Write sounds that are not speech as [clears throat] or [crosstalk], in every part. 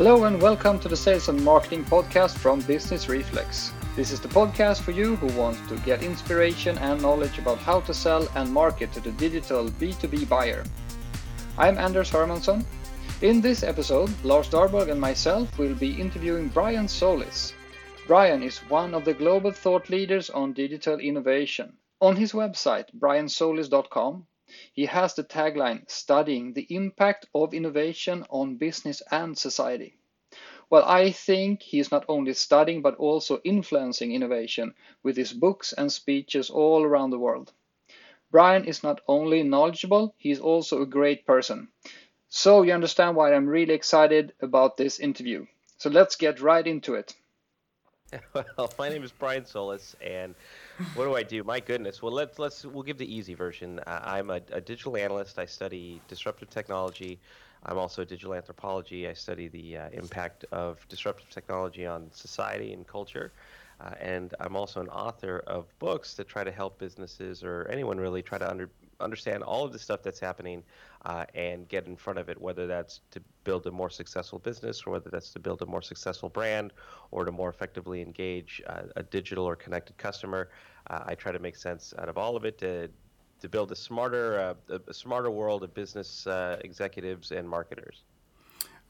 Hello and welcome to the Sales and Marketing Podcast from Business Reflex. This is the podcast for you who want to get inspiration and knowledge about how to sell and market to the digital B2B buyer. I'm Anders Hermansson. In this episode, Lars Darborg and myself will be interviewing Brian Solis. Brian is one of the global thought leaders on digital innovation. On his website, briansolis.com, he has the tagline Studying the Impact of Innovation on Business and Society. Well, I think he is not only studying but also influencing innovation with his books and speeches all around the world. Brian is not only knowledgeable, he is also a great person. So you understand why I'm really excited about this interview. So let's get right into it. [laughs] Well, my name is Brian Solis, and what do I do? My goodness. Well, let's let's we'll give the easy version. I'm a, a, digital analyst. I study disruptive technology. I'm also a digital anthropology. I study the uh, impact of disruptive technology on society and culture. Uh, and I'm also an author of books that try to help businesses or anyone really try to under, understand all of the stuff that's happening uh, and get in front of it, whether that's to build a more successful business or whether that's to build a more successful brand or to more effectively engage uh, a digital or connected customer. Uh, I try to make sense out of all of it to to build a smarter uh, a smarter world of business uh, executives and marketers.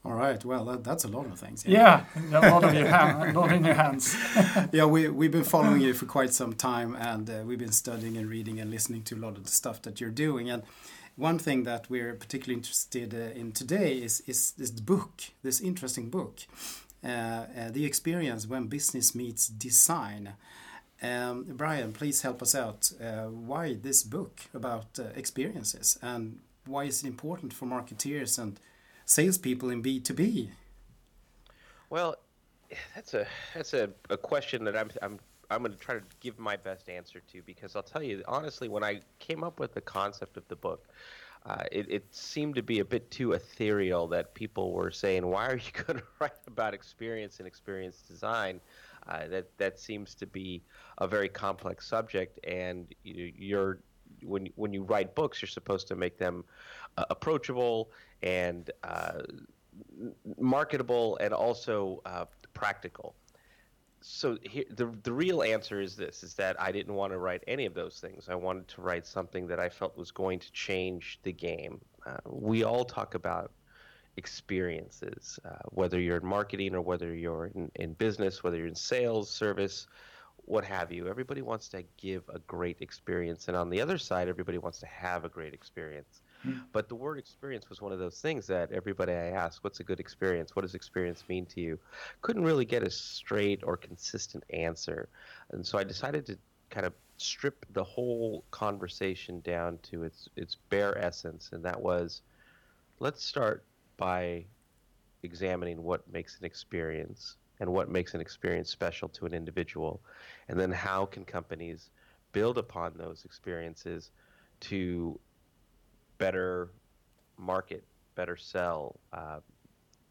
All right. Well, that, that's a lot of things. Yeah, yeah a lot of your hand, a lot in your hands. [laughs] yeah, we we've been following you for quite some time, and uh, we've been studying and reading and listening to a lot of the stuff that you're doing. And one thing that we're particularly interested uh, in today is is this book, this interesting book, uh, uh the experience when business meets design. Um, Brian, please help us out. Uh, why this book about uh, experiences, and why is it important for marketeers and salespeople in B2B? Well, that's a that's a, a question that I'm I'm I'm going to try to give my best answer to because I'll tell you honestly, when I came up with the concept of the book, uh, it, it, seemed to be a bit too ethereal that people were saying, "Why are you [laughs] going to write about experience and experience design?" Uh, that that seems to be a very complex subject, and you, are when when you write books, you're supposed to make them uh, approachable and uh, marketable and also uh, practical. So here, the the real answer is this: is that I didn't want to write any of those things. I wanted to write something that I felt was going to change the game. Uh, we all talk about experiences, uh, whether you're in marketing or whether you're in, in business, whether you're in sales, service, what have you. Everybody wants to give a great experience, and on the other side, everybody wants to have a great experience. Mm. But the word experience was one of those things that everybody I asked, what's a good experience? What does experience mean to you? Couldn't really get a straight or consistent answer. And so I decided to kind of strip the whole conversation down to its its bare essence and that was let's start by examining what makes an experience and what makes an experience special to an individual. And then how can companies build upon those experiences to better market, better sell, uh,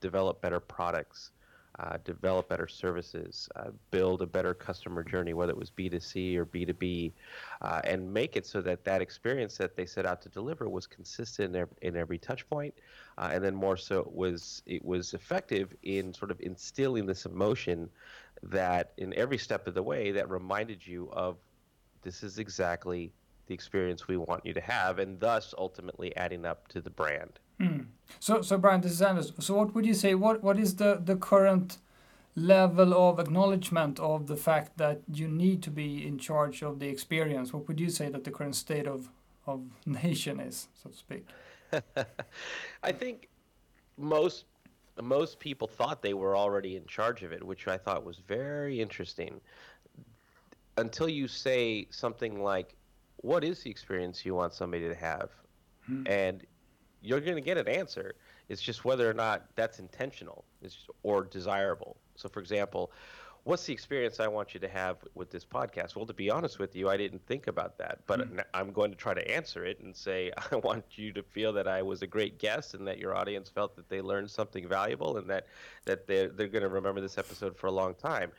develop better products, uh, develop better services, uh, build a better customer journey, whether it was B2C or B2B, uh, and make it so that that experience that they set out to deliver was consistent in every, in every touch point, uh, and then more so it was it was effective in sort of instilling this emotion that in every step of the way that reminded you of this is exactly the experience we want you to have, and thus ultimately adding up to the brand. Mm. So, so Brian, this is Anders. So, what would you say? What what is the the current level of acknowledgement of the fact that you need to be in charge of the experience? What would you say that the current state of of [laughs] nation is, so to speak? [laughs] I think most most people thought they were already in charge of it, which I thought was very interesting. Until you say something like, what is the experience you want somebody to have? Hmm. And you're going to get an answer. It's just whether or not that's intentional or desirable. So, for example, what's the experience I want you to have with this podcast? Well, to be honest with you, I didn't think about that, but hmm. I'm going to try to answer it and say [laughs] I want you to feel that I was a great guest and that your audience felt that they learned something valuable and that that they're, they're going to remember this episode for a long time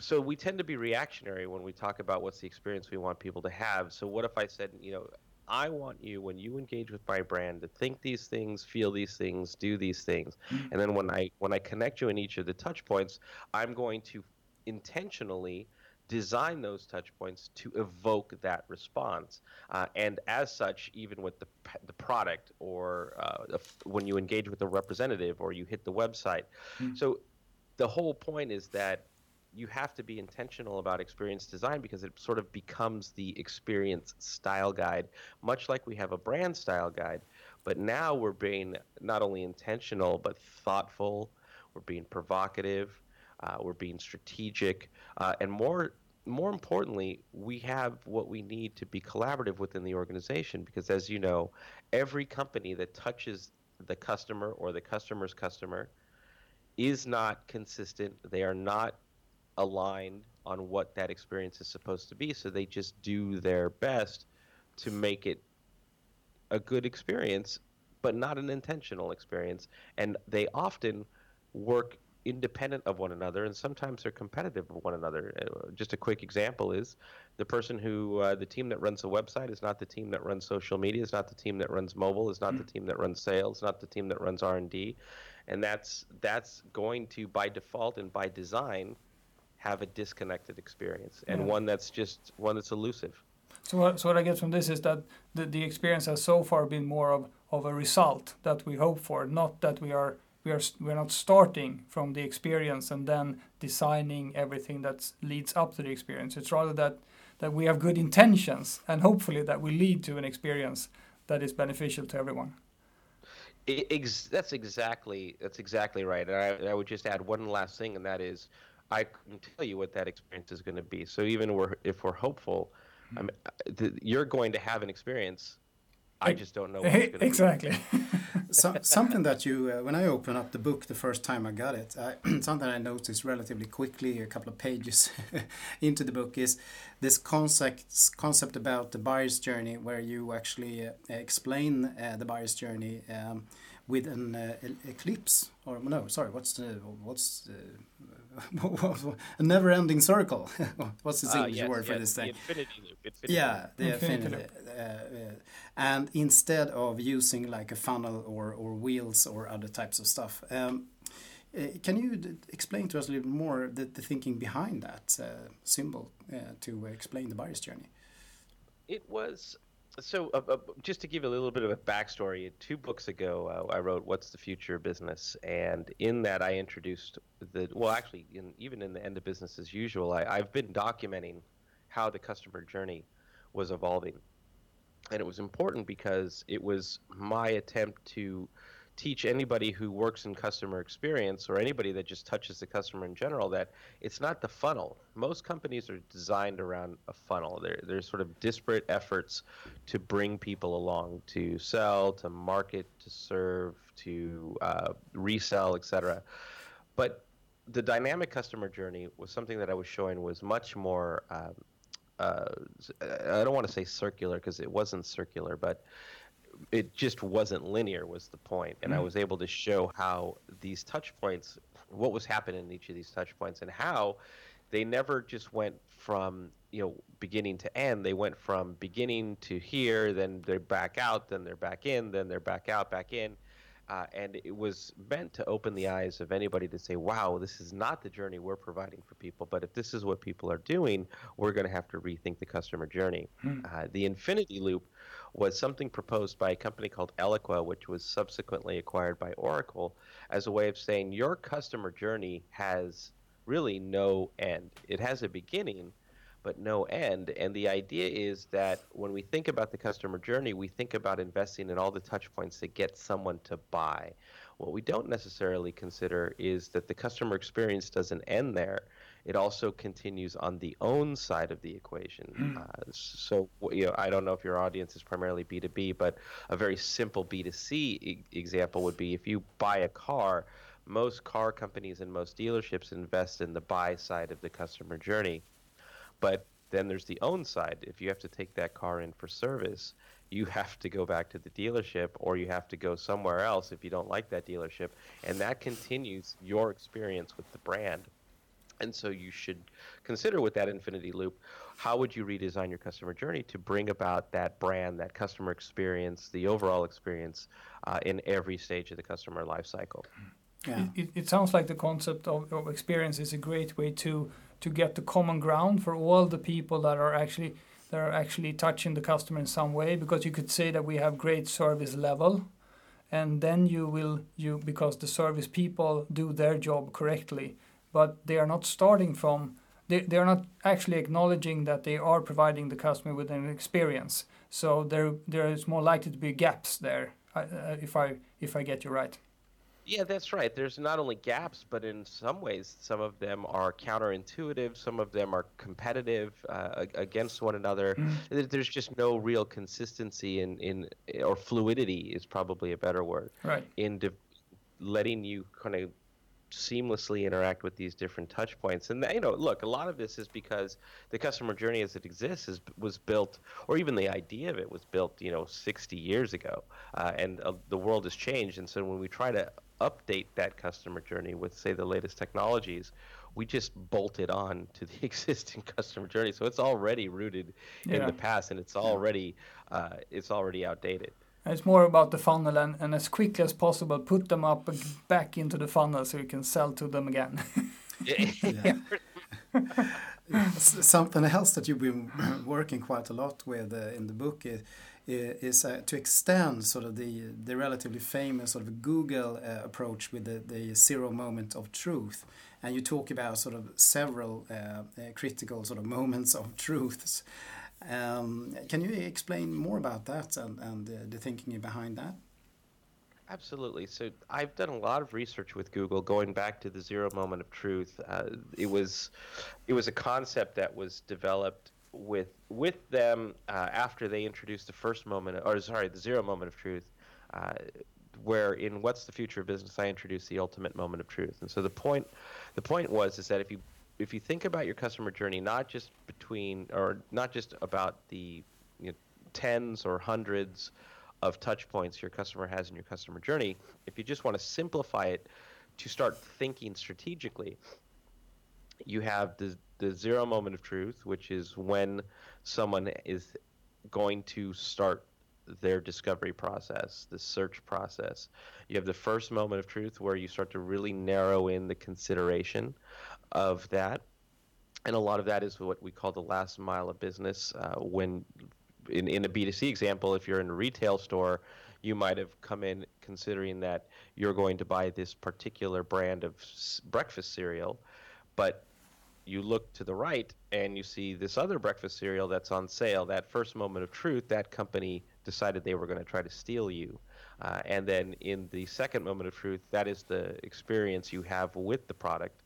so we tend to be reactionary when we talk about what's the experience we want people to have. So what if I said, you know, I want you when you engage with my brand to think these things, feel these things, do these things. Mm-hmm. And then when I when I connect you in each of the touch points, I'm going to intentionally design those touch points to evoke that response. Uh, and as such, even with the, the product or uh, when you engage with a representative or you hit the website. Mm-hmm. So the whole point is that you have to be intentional about experience design because it sort of becomes the experience style guide, much like we have a brand style guide. But now we're being not only intentional, but thoughtful, we're being provocative, uh, we're being strategic, uh, and more more importantly, we have what we need to be collaborative within the organization because, as you know, every company that touches the customer or the customer's customer is not consistent. They are not aligned on what that experience is supposed to be. So they just do their best to make it a good experience, but not an intentional experience. And they often work independent of one another, and sometimes they're competitive with one another. Uh, just a quick example is the person who, uh, the team that runs the website is not the team that runs social media, is not the team that runs mobile, is not mm. the team that runs sales, not the team that runs R and D, and that's that's going to by default and by design have a disconnected experience and yeah. one that's just one that's elusive. So what, so what I get from this is that the, the experience has so far been more of, of a result that we hope for, not that we are we are we're not starting from the experience and then designing everything that leads up to the experience. It's rather that that we have good intentions and hopefully that will lead to an experience that is beneficial to everyone. Ex- that's exactly that's exactly right. And I, I would just add one last thing, and that is I can tell you what that experience is going to be. So even we're, if we're hopeful, I mean, uh, you're going to have an experience. I just don't know exactly. [laughs] so, something that you, uh, when I opened up the book the first time I got it, I, [clears throat] something I noticed relatively quickly, a couple of pages [laughs] into the book, is this concept concept about the buyer's journey, where you actually uh, explain uh, the buyer's journey. Um, with an uh, eclipse or no sorry what's the what's [laughs] a never-ending circle. [laughs] What's the english uh, yes, word yes, for this thing? infinity loop, infinity yeah the infinity, infinity uh, uh, and instead of using like a funnel or or wheels or other types of stuff um, uh, can you explain to us a little more the, the thinking behind that uh, symbol to explain the buyer's journey? It was so uh, uh, just to give a little bit of a backstory two books ago uh, i wrote what's the future of business and in that i introduced the well actually in, even in the end of business as usual I, i've been documenting how the customer journey was evolving. And it was important because it was my attempt to teach anybody who works in customer experience or anybody that just touches the customer in general that it's not the funnel. Most companies are designed around a funnel. They're, they're sort of disparate efforts to bring people along to sell, to market, to serve, to uh, resell, etc. But the dynamic customer journey was something that I was showing was much more. Um, uh, I don't want to say circular because it wasn't circular, but it just wasn't linear was the point and mm-hmm. i was able to show how these touch points what was happening in each of these touch points and how they never just went from you know beginning to end they went from beginning to here then they're back out then they're back in then they're back out back in uh, and it was meant to open the eyes of anybody to say, wow, this is not the journey we're providing for people. But if this is what people are doing, we're going to have to rethink the customer journey. Hmm. Uh, the infinity loop was something proposed by a company called Eloqua, which was subsequently acquired by Oracle, as a way of saying your customer journey has really no end. It has a beginning, but no end. And the idea is that when we think about the customer journey, we think about investing in all the touch points that get someone to buy. What we don't necessarily consider is that the customer experience doesn't end there. It also continues on the own side of the equation. Mm. Uh, so, you know, I don't know if your audience is primarily B2B, but a very simple B2C e- example would be if you buy a car, most car companies and most dealerships invest in the buy side of the customer journey. But then there's the own side. If you have to take that car in for service, you have to go back to the dealership or you have to go somewhere else if you don't like that dealership. And that continues your experience with the brand. And so you should consider with that infinity loop, how would you redesign your customer journey to bring about that brand, that customer experience, the overall experience uh, in every stage of the customer life cycle? Yeah. It, it sounds like the concept of, of experience is a great way to to get the common ground for all the people that are actually that are actually touching the customer in some way because you could say that we have great service level and then you will you because the service people do their job correctly but they are not starting from they, they are not actually acknowledging that they are providing the customer with an experience so there there is more likely to be gaps there uh, if i if i get you right yeah, that's right. There's not only gaps, but in some ways, some of them are counterintuitive. Some of them are competitive uh, against one another. Mm. There's just no real consistency in, in or fluidity is probably a better word. Right. In de- letting you kind of seamlessly interact with these different touch points and you know look a lot of this is because the customer journey as it exists is, was built or even the idea of it was built you know 60 years ago uh, and uh, the world has changed and so when we try to update that customer journey with, say, the latest technologies, we just bolt it on [laughs] to the existing customer journey. So it's already rooted yeah. in the past, and it's already uh, it's already outdated. It's more about the funnel and, and as quickly as possible put them up back into the funnel so you can sell to them again. [laughs] Something else that you've been [clears throat] working quite a lot with uh, in the book is is uh, to extend sort of the the relatively famous sort of Google uh, approach with the, the zero moment of truth, and you talk about sort of several uh, uh critical sort of moments of truths. Um, can you explain more about that and, and uh, the thinking behind that? Absolutely. So I've done a lot of research with Google, going back to the zero moment of truth. Uh, it was, it was a concept that was developed with with them uh, after they introduced the first moment, or sorry, the zero moment of truth, uh, where in what's the future of business, I introduced the ultimate moment of truth. And so the point, the point was is that if you if you think about your customer journey, not just between or not just about the you know, tens or hundreds of touch points your customer has in your customer journey, if you just want to simplify it to start thinking strategically, you have the the zero moment of truth, which is when someone is going to start their discovery process, the search process. You have the first moment of truth where you start to really narrow in the consideration of that. And a lot of that is what we call the last mile of business. Uh, when in, in a B2C example, if you're in a retail store, you might have come in considering that you're going to buy this particular brand of breakfast cereal, but you look to the right and you see this other breakfast cereal that's on sale. That first moment of truth, that company decided they were going to try to steal you. Uh, and then in the second moment of truth, that is the experience you have with the product.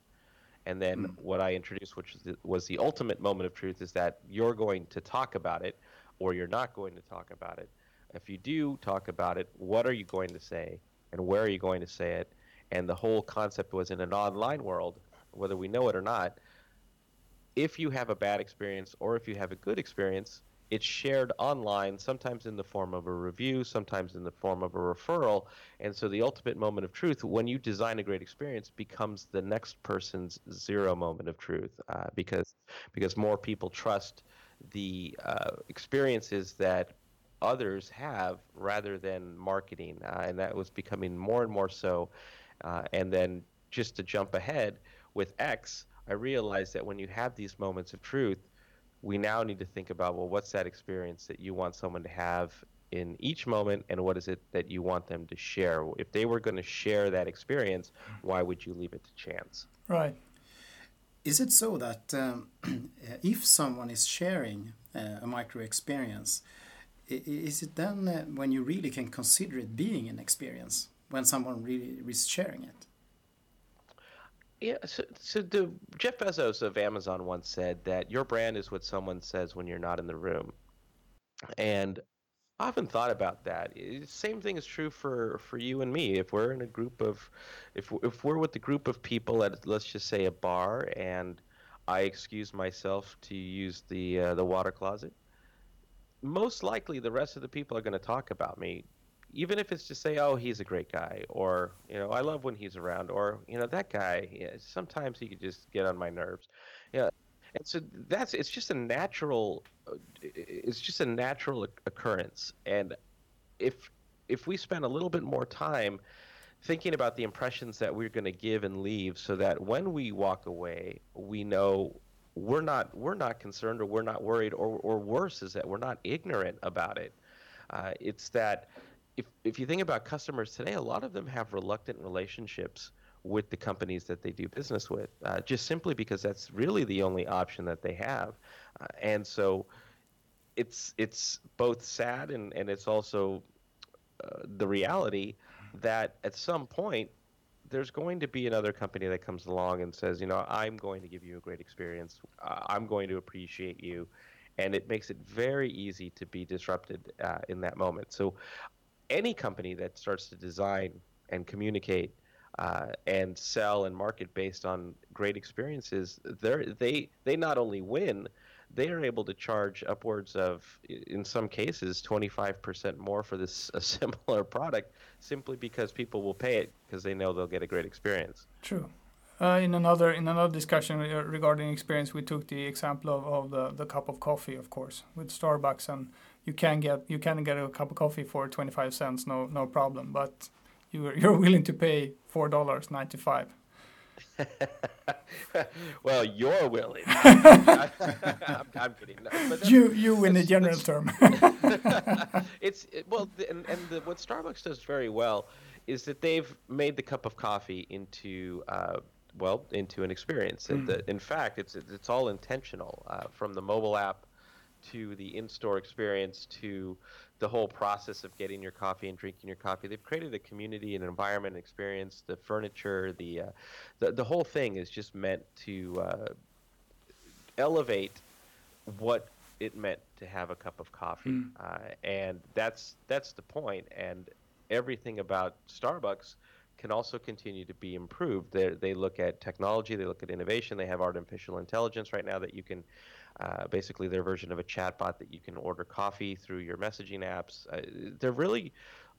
And then mm. what I introduced, which was the, was the ultimate moment of truth, is that you're going to talk about it or you're not going to talk about it. If you do talk about it, what are you going to say and where are you going to say it? And the whole concept was in an online world, whether we know it or not, if you have a bad experience or if you have a good experience, it's shared online, sometimes in the form of a review, sometimes in the form of a referral. And so the ultimate moment of truth, when you design a great experience, becomes the next person's zero moment of truth uh, because because more people trust the uh, experiences that others have rather than marketing, uh, and that was becoming more and more so. Uh, and then just to jump ahead with X I realized that when you have these moments of truth, we now need to think about well, what's that experience that you want someone to have in each moment, and what is it that you want them to share? If they were going to share that experience, why would you leave it to chance? Right. Is it so that um, [clears throat] if someone is sharing uh, a micro experience, is it then uh, when you really can consider it being an experience when someone really is sharing it? Yeah, so, so the Jeff Bezos of Amazon once said that your brand is what someone says when you're not in the room, and I often thought about that. Same thing is true for, for you and me. If we're in a group of, if if we're with a group of people at let's just say a bar, and I excuse myself to use the uh, the water closet, most likely the rest of the people are going to talk about me even if it's to say, "Oh, he's a great guy," or you know, "I love when he's around," or you know, that guy. Yeah, sometimes he could just get on my nerves. Yeah, and so that's it's just a natural, uh, it's just a natural occurrence. And if if we spend a little bit more time thinking about the impressions that we're going to give and leave, so that when we walk away, we know we're not we're not concerned or we're not worried, or or worse is that we're not ignorant about it. Uh, it's that if if you think about customers today, a lot of them have reluctant relationships with the companies that they do business with, uh, just simply because that's really the only option that they have, uh, and so it's it's both sad and and it's also uh, the reality that at some point there's going to be another company that comes along and says, you know, I'm going to give you a great experience. Uh, I'm going to appreciate you. And it makes it very easy to be disrupted uh, in that moment. So any company that starts to design and communicate uh, and sell and market based on great experiences, they they not only win, they are able to charge upwards of, in some cases, 25% more for this a [laughs] similar product, simply because people will pay it because they know they'll get a great experience. True. Uh, in another in another discussion regarding experience, we took the example of, of the, the cup of coffee, of course, with Starbucks, and you can get you can get a cup of coffee for 25 cents, no no problem, but you're [laughs] you're willing to pay four dollars 95 [laughs] well, you're willing. [laughs] I'm, I'm, kidding. No, you you in the general term. it's it, well, and, and the, what Starbucks does very well is that they've made the cup of coffee into. Uh, well, into an experience. Mm. The, in fact, it's it's all intentional, uh, from the mobile app to the in-store experience to the whole process of getting your coffee and drinking your coffee. They've created a community, and an environment, experience. The furniture, the uh, the the whole thing is just meant to uh, elevate what it meant to have a cup of coffee, mm. uh, and that's that's the point. And everything about Starbucks can also continue to be improved. They they look at technology, they look at innovation. They have artificial intelligence right now that you can uh, basically their version of a chatbot that you can order coffee through your messaging apps. Uh, they're really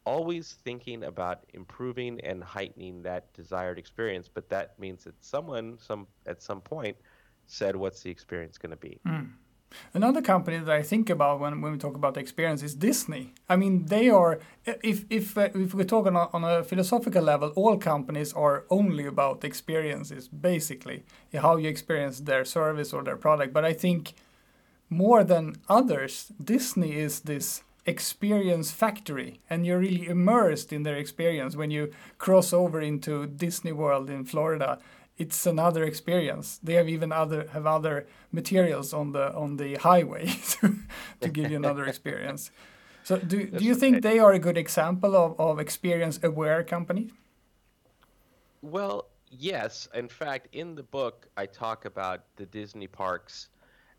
always thinking about improving and heightening that desired experience, but that means that someone some at some point said what's the experience going to be. Mm. Another company that I think about when, when we talk about the experience is Disney. I mean, they are, if, if, uh, if we talk on a, on a philosophical level, all companies are only about experiences, basically, how you experience their service or their product. But I think more than others, Disney is this experience factory and you're really immersed in their experience when you cross over into Disney World in Florida it's another experience. They have even other have other materials on the on the highway [laughs] to, to give you another experience. So do do you think they are a good example of, of experience aware company? Well, yes. In fact, in the book, I talk about the Disney parks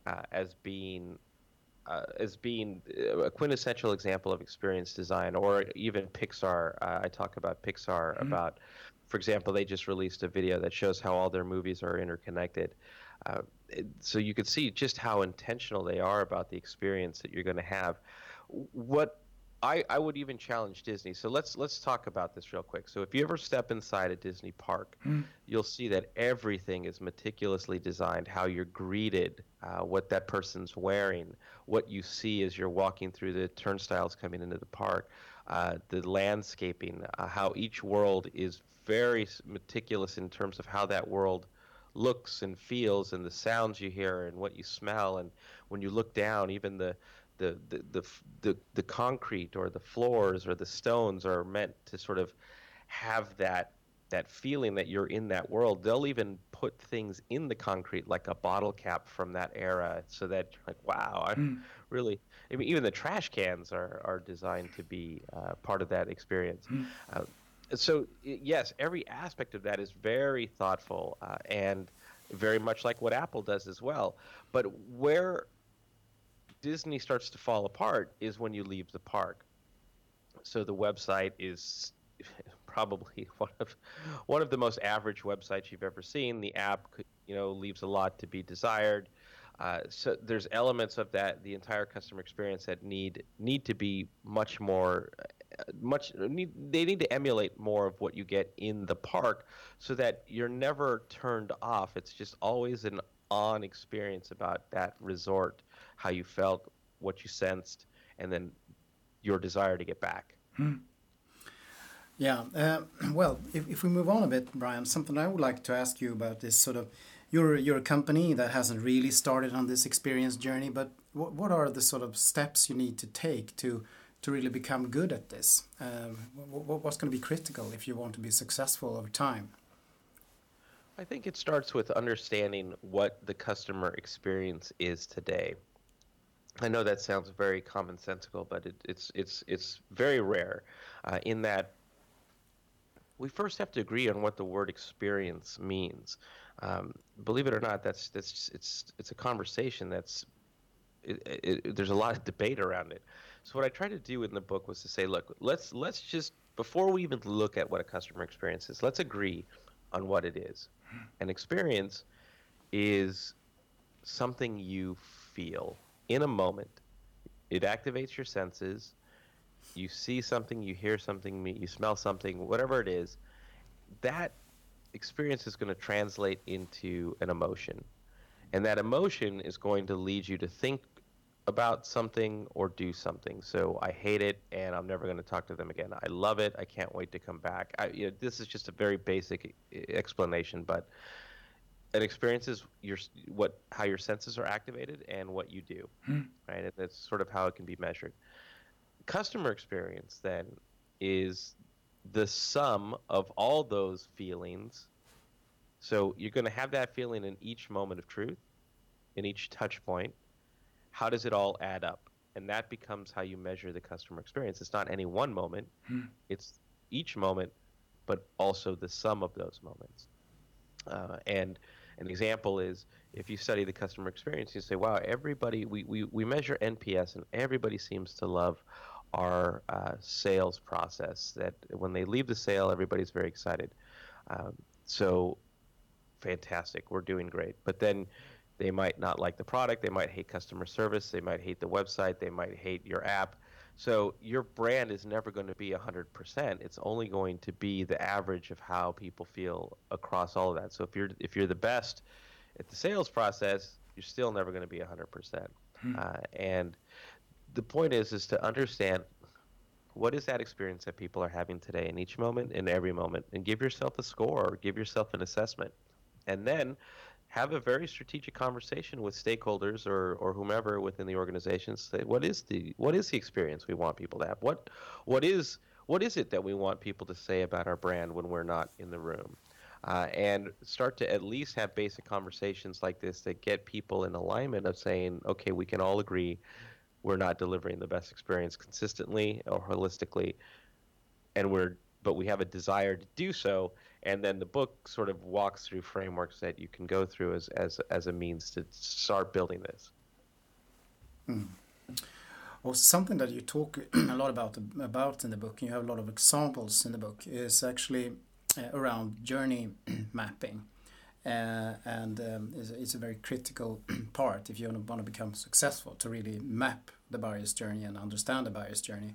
uh, as being uh, as being a quintessential example of experience design, or even Pixar. Uh, I talk about Pixar mm-hmm. about for example, they just released a video that shows how all their movies are interconnected. Uh, so you could see just how intentional they are about the experience that you're going to have. What I, I would even challenge Disney. So let's let's talk about this real quick. So if you ever step inside a Disney park, mm. you'll see that everything is meticulously designed. How you're greeted, uh, what that person's wearing, what you see as you're walking through the turnstiles coming into the park, uh, the landscaping, uh, how each world is very meticulous in terms of how that world looks and feels and the sounds you hear and what you smell and when you look down even the the, the, the, the, the concrete or the floors or the stones are meant to sort of have that that feeling that you're in that world. They'll even put things in the concrete like a bottle cap from that era so that you're like, wow, I mm. really, I mean, even the trash cans are, are designed to be uh, part of that experience. Mm. Uh, so yes, every aspect of that is very thoughtful uh, and very much like what Apple does as well. But where Disney starts to fall apart is when you leave the park. So the website is [laughs] probably [laughs] one of one of the most average websites you've ever seen. The app, you know, leaves a lot to be desired. Uh, so there's elements of that the entire customer experience that need need to be much more much need, they need to emulate more of what you get in the park so that you're never turned off it's just always an on experience about that resort how you felt what you sensed and then your desire to get back hmm. yeah uh, [clears throat] well if, if we move on a bit brian something i would like to ask you about is sort of you're you're a company that hasn't really started on this experience journey but what, what are the sort of steps you need to take to to really become good at this? Um, what's going to be critical if you want to be successful over time? I think it starts with understanding what the customer experience is today. I know that sounds very commonsensical, but it, it's it's it's very rare uh, in that we first have to agree on what the word experience means. Um, believe it or not, that's that's it's it's a conversation that's it, it, there's a lot of debate around it. So what I tried to do in the book was to say, look, let's let's just before we even look at what a customer experience is, let's agree on what it is. An experience is something you feel in a moment. It activates your senses. You see something, you hear something, you smell something, whatever it is. That experience is going to translate into an emotion. And that emotion is going to lead you to think about something or do something. So I hate it, and I'm never going to talk to them again. I love it. I can't wait to come back. I, you know, this is just a very basic explanation, but an experience is your what how your senses are activated and what you do, hmm. right? And that's sort of how it can be measured. Customer experience then is the sum of all those feelings. So you're going to have that feeling in each moment of truth, in each touch point, how does it all add up? And that becomes how you measure the customer experience. It's not any one moment, hmm. it's each moment, but also the sum of those moments. Uh, and an example is if you study the customer experience, you say, wow, everybody, we, we, we measure NPS and everybody seems to love our uh, sales process. That when they leave the sale, everybody's very excited. Um, so fantastic, we're doing great. But then they might not like the product, they might hate customer service, they might hate the website, they might hate your app. So your brand is never going to be 100%. It's only going to be the average of how people feel across all of that. So if you're if you're the best at the sales process, you're still never going to be 100%. Hmm. Uh, and the point is is to understand what is that experience that people are having today in each moment in every moment and give yourself a score or give yourself an assessment and then have a very strategic conversation with stakeholders or, or whomever within the organization. Say what is the what is the experience we want people to have? What what is what is it that we want people to say about our brand when we're not in the room? Uh, and start to at least have basic conversations like this that get people in alignment of saying, okay, we can all agree we're not delivering the best experience consistently or holistically, and we're but we have a desire to do so and then the book sort of walks through frameworks that you can go through as as as a means to start building this. Mm. Well, something that you talk [clears throat] a lot about about in the book, and you have a lot of examples in the book, is actually uh, around journey [clears throat] mapping, uh, and um, it's, it's, a very critical [clears throat] part if you want to become successful to really map the buyer's journey and understand the buyer's journey.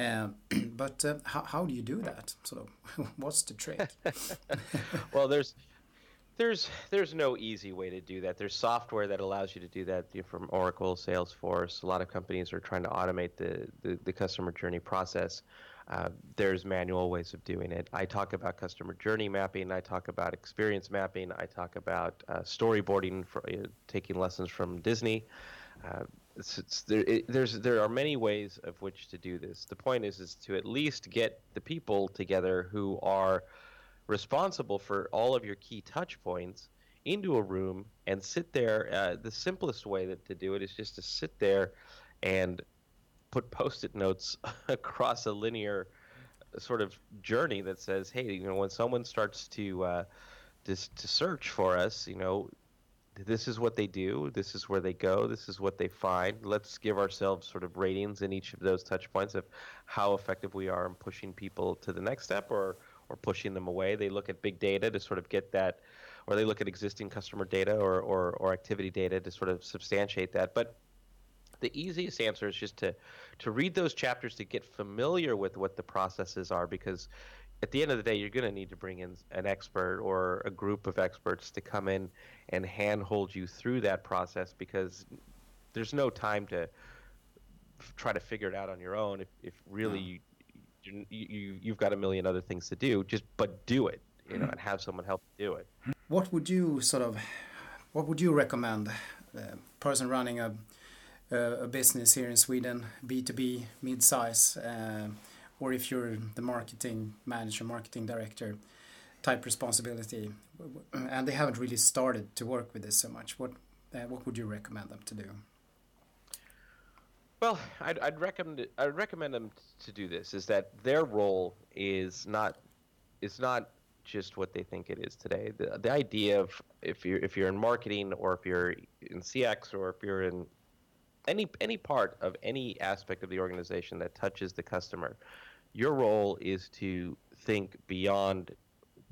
Uh, [clears throat] but uh, how, how do you do that? Of, [laughs] what's the trick? [laughs] [laughs] well, there's there's there's no easy way to do that. There's software that allows you to do that from Oracle, Salesforce. A lot of companies are trying to automate the the, the customer journey process. Uh, there's manual ways of doing it. I talk about customer journey mapping. I talk about experience mapping. I talk about uh, storyboarding, for, uh, taking lessons from Disney. Uh, it's, it's, there, it, there's there are many ways of which to do this. The point is is to at least get the people together who are responsible for all of your key touch points into a room and sit there. Uh, the simplest way that, to do it is just to sit there and put post-it notes [laughs] across a linear sort of journey that says, "Hey, you know, when someone starts to uh, to, to search for us, you know, this is what they do, this is where they go, this is what they find. Let's give ourselves sort of ratings in each of those touch points of how effective we are in pushing people to the next step or or pushing them away. They look at big data to sort of get that or they look at existing customer data or, or, or activity data to sort of substantiate that. But the easiest answer is just to to read those chapters to get familiar with what the processes are because at the end of the day you're going to need to bring in an expert or a group of experts to come in and handhold you through that process because there's no time to f- try to figure it out on your own if, if really you, you you you've got a million other things to do just but do it you know and have someone help do it. What would you sort of, what would you recommend a person running a, a, a business here in Sweden, B2B, mid-size, uh, or if you're the marketing manager, marketing director type responsibility, and they haven't really started to work with this so much, what, uh, what would you recommend them to do? Well, I'd, I'd recommend I'd recommend them to do this. Is that their role is not is not just what they think it is today. The, the idea of if you're if you're in marketing or if you're in CX or if you're in any any part of any aspect of the organization that touches the customer, your role is to think beyond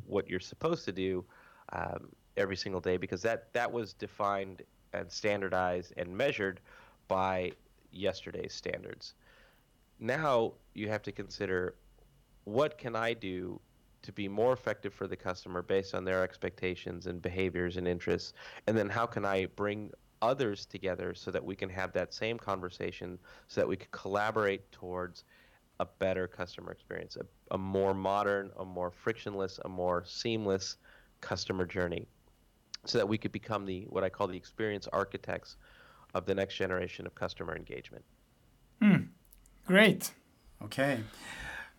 what you're supposed to do um, every single day because that that was defined and standardized and measured by yesterday's standards. Now you have to consider what can I do to be more effective for the customer based on their expectations and behaviors and interests and then how can I bring others together so that we can have that same conversation so that we can collaborate towards a better customer experience, a, a more modern, a more frictionless, a more seamless customer journey so that we could become the what I call the experience architects of the next generation of customer engagement. Great. Okay.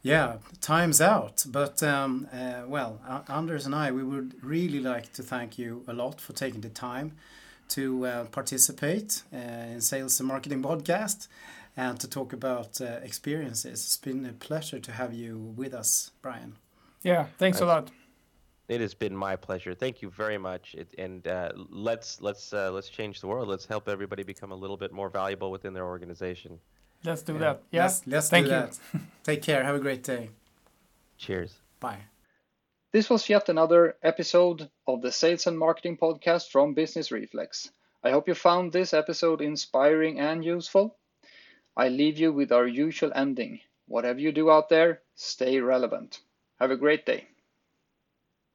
Yeah, time's out. But um, uh, well, A- Anders and I, we would really like to thank you a lot for taking the time to uh, participate uh, in Sales and Marketing Podcast and to talk about uh, experiences. It's been a pleasure to have you with us, Brian. Yeah, thanks a lot. It has been my pleasure. Thank you very much. It, and uh, let's let's uh, let's change the world. Let's help everybody become a little bit more valuable within their organization. Let's do that. Yeah. Let's, let's Thank do you. that. [laughs] Take care. Have a great day. Cheers. Bye. This was yet another episode of the Sales and Marketing Podcast from Business Reflex. I hope you found this episode inspiring and useful. I leave you with our usual ending. Whatever you do out there, stay relevant. Have a great day.